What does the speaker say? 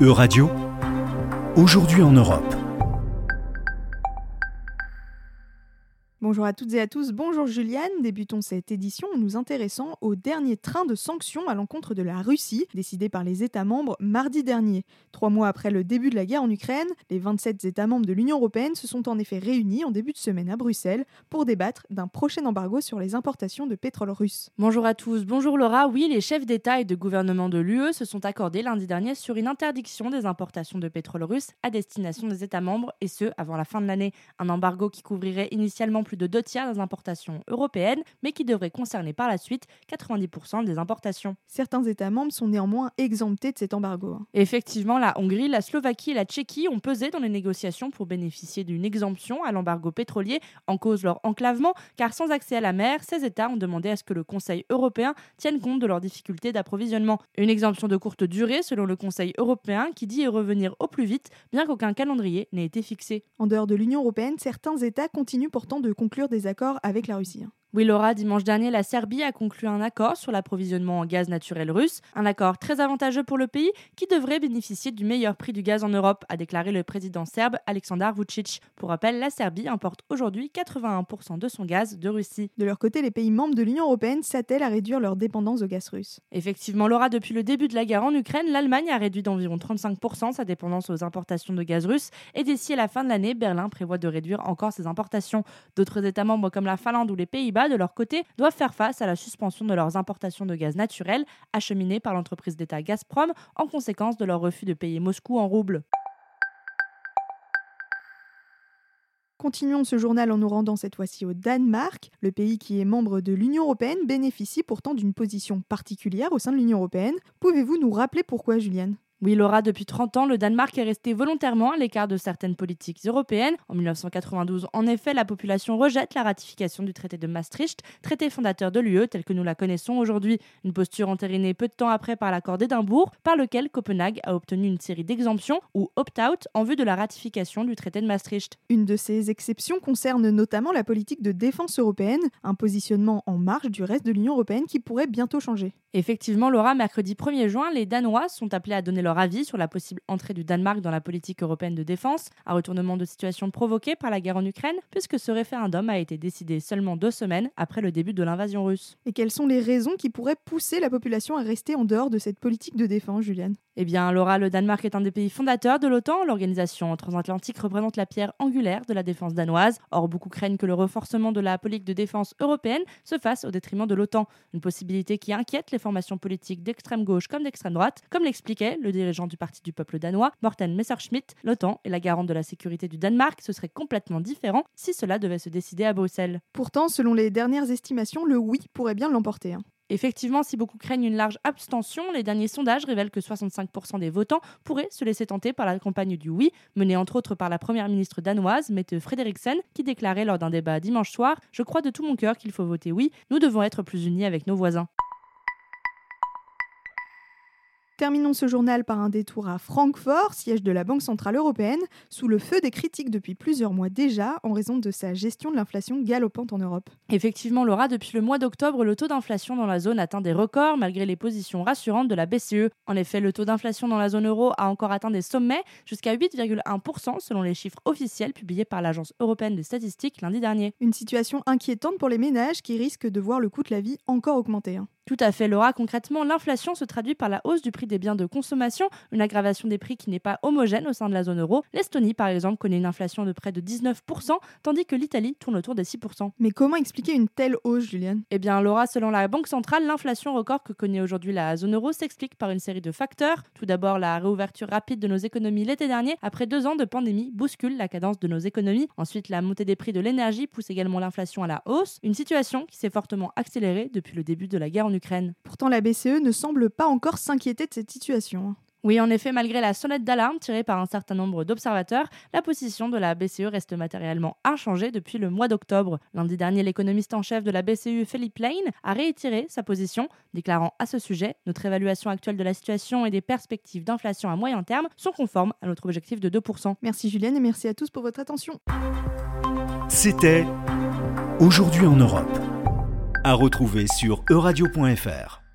E-Radio, aujourd'hui en Europe. Bonjour à toutes et à tous, bonjour Juliane. Débutons cette édition en nous intéressant au dernier train de sanctions à l'encontre de la Russie, décidé par les États membres mardi dernier. Trois mois après le début de la guerre en Ukraine, les 27 États membres de l'Union européenne se sont en effet réunis en début de semaine à Bruxelles pour débattre d'un prochain embargo sur les importations de pétrole russe. Bonjour à tous, bonjour Laura. Oui, les chefs d'État et de gouvernement de l'UE se sont accordés lundi dernier sur une interdiction des importations de pétrole russe à destination des États membres, et ce avant la fin de l'année. Un embargo qui couvrirait initialement plus de deux tiers des importations européennes, mais qui devrait concerner par la suite 90% des importations. Certains États membres sont néanmoins exemptés de cet embargo. hein. Effectivement, la Hongrie, la Slovaquie et la Tchéquie ont pesé dans les négociations pour bénéficier d'une exemption à l'embargo pétrolier en cause leur enclavement, car sans accès à la mer, ces États ont demandé à ce que le Conseil européen tienne compte de leurs difficultés d'approvisionnement. Une exemption de courte durée selon le Conseil européen qui dit y revenir au plus vite, bien qu'aucun calendrier n'ait été fixé. En dehors de l'Union européenne, certains États continuent pourtant de conclure des accords avec la Russie. hein. Oui, Laura, dimanche dernier, la Serbie a conclu un accord sur l'approvisionnement en gaz naturel russe, un accord très avantageux pour le pays qui devrait bénéficier du meilleur prix du gaz en Europe, a déclaré le président serbe Aleksandar Vucic. Pour rappel, la Serbie importe aujourd'hui 81% de son gaz de Russie. De leur côté, les pays membres de l'Union européenne s'attellent à réduire leur dépendance au gaz russe. Effectivement, Laura, depuis le début de la guerre en Ukraine, l'Allemagne a réduit d'environ 35% sa dépendance aux importations de gaz russe et d'ici à la fin de l'année, Berlin prévoit de réduire encore ses importations. D'autres États membres comme la Finlande ou les Pays-Bas, de leur côté, doivent faire face à la suspension de leurs importations de gaz naturel acheminées par l'entreprise d'État Gazprom en conséquence de leur refus de payer Moscou en roubles. Continuons ce journal en nous rendant cette fois-ci au Danemark. Le pays qui est membre de l'Union européenne bénéficie pourtant d'une position particulière au sein de l'Union européenne. Pouvez-vous nous rappeler pourquoi, Juliane? Oui, Laura, depuis 30 ans, le Danemark est resté volontairement à l'écart de certaines politiques européennes. En 1992, en effet, la population rejette la ratification du traité de Maastricht, traité fondateur de l'UE tel que nous la connaissons aujourd'hui. Une posture entérinée peu de temps après par l'accord d'Édimbourg, par lequel Copenhague a obtenu une série d'exemptions ou opt-out en vue de la ratification du traité de Maastricht. Une de ces exceptions concerne notamment la politique de défense européenne, un positionnement en marge du reste de l'Union européenne qui pourrait bientôt changer. Effectivement, Laura, mercredi 1er juin, les Danois sont appelés à donner leur avis sur la possible entrée du Danemark dans la politique européenne de défense, un retournement de situation provoqué par la guerre en Ukraine, puisque ce référendum a été décidé seulement deux semaines après le début de l'invasion russe. Et quelles sont les raisons qui pourraient pousser la population à rester en dehors de cette politique de défense, Juliane? Eh bien, Laura, le Danemark est un des pays fondateurs de l'OTAN. L'organisation transatlantique représente la pierre angulaire de la défense danoise. Or, beaucoup craignent que le renforcement de la politique de défense européenne se fasse au détriment de l'OTAN. Une possibilité qui inquiète les formations politiques d'extrême gauche comme d'extrême droite. Comme l'expliquait le dirigeant du Parti du peuple danois, Morten Messerschmidt, l'OTAN est la garante de la sécurité du Danemark. Ce serait complètement différent si cela devait se décider à Bruxelles. Pourtant, selon les dernières estimations, le oui pourrait bien l'emporter. hein. Effectivement, si beaucoup craignent une large abstention, les derniers sondages révèlent que 65% des votants pourraient se laisser tenter par la campagne du oui, menée entre autres par la première ministre danoise, Mette Frederiksen, qui déclarait lors d'un débat dimanche soir Je crois de tout mon cœur qu'il faut voter oui, nous devons être plus unis avec nos voisins. Terminons ce journal par un détour à Francfort, siège de la Banque Centrale Européenne, sous le feu des critiques depuis plusieurs mois déjà en raison de sa gestion de l'inflation galopante en Europe. Effectivement, Laura, depuis le mois d'octobre, le taux d'inflation dans la zone atteint des records malgré les positions rassurantes de la BCE. En effet, le taux d'inflation dans la zone euro a encore atteint des sommets jusqu'à 8,1% selon les chiffres officiels publiés par l'Agence européenne des statistiques lundi dernier. Une situation inquiétante pour les ménages qui risquent de voir le coût de la vie encore augmenter. Tout à fait, Laura. Concrètement, l'inflation se traduit par la hausse du prix des biens de consommation, une aggravation des prix qui n'est pas homogène au sein de la zone euro. L'Estonie, par exemple, connaît une inflation de près de 19%, tandis que l'Italie tourne autour des 6%. Mais comment expliquer une telle hausse, Juliane? Eh bien, Laura, selon la Banque centrale, l'inflation record que connaît aujourd'hui la zone euro s'explique par une série de facteurs. Tout d'abord, la réouverture rapide de nos économies l'été dernier, après deux ans de pandémie, bouscule la cadence de nos économies. Ensuite, la montée des prix de l'énergie pousse également l'inflation à la hausse, une situation qui s'est fortement accélérée depuis le début de la guerre en Ukraine. Pourtant, la BCE ne semble pas encore s'inquiéter de cette situation. Oui, en effet, malgré la sonnette d'alarme tirée par un certain nombre d'observateurs, la position de la BCE reste matériellement inchangée depuis le mois d'octobre. Lundi dernier, l'économiste en chef de la BCE, Philippe Lane, a réitéré sa position, déclarant à ce sujet Notre évaluation actuelle de la situation et des perspectives d'inflation à moyen terme sont conformes à notre objectif de 2%. Merci Juliane et merci à tous pour votre attention. C'était Aujourd'hui en Europe. À retrouver sur euradio.fr.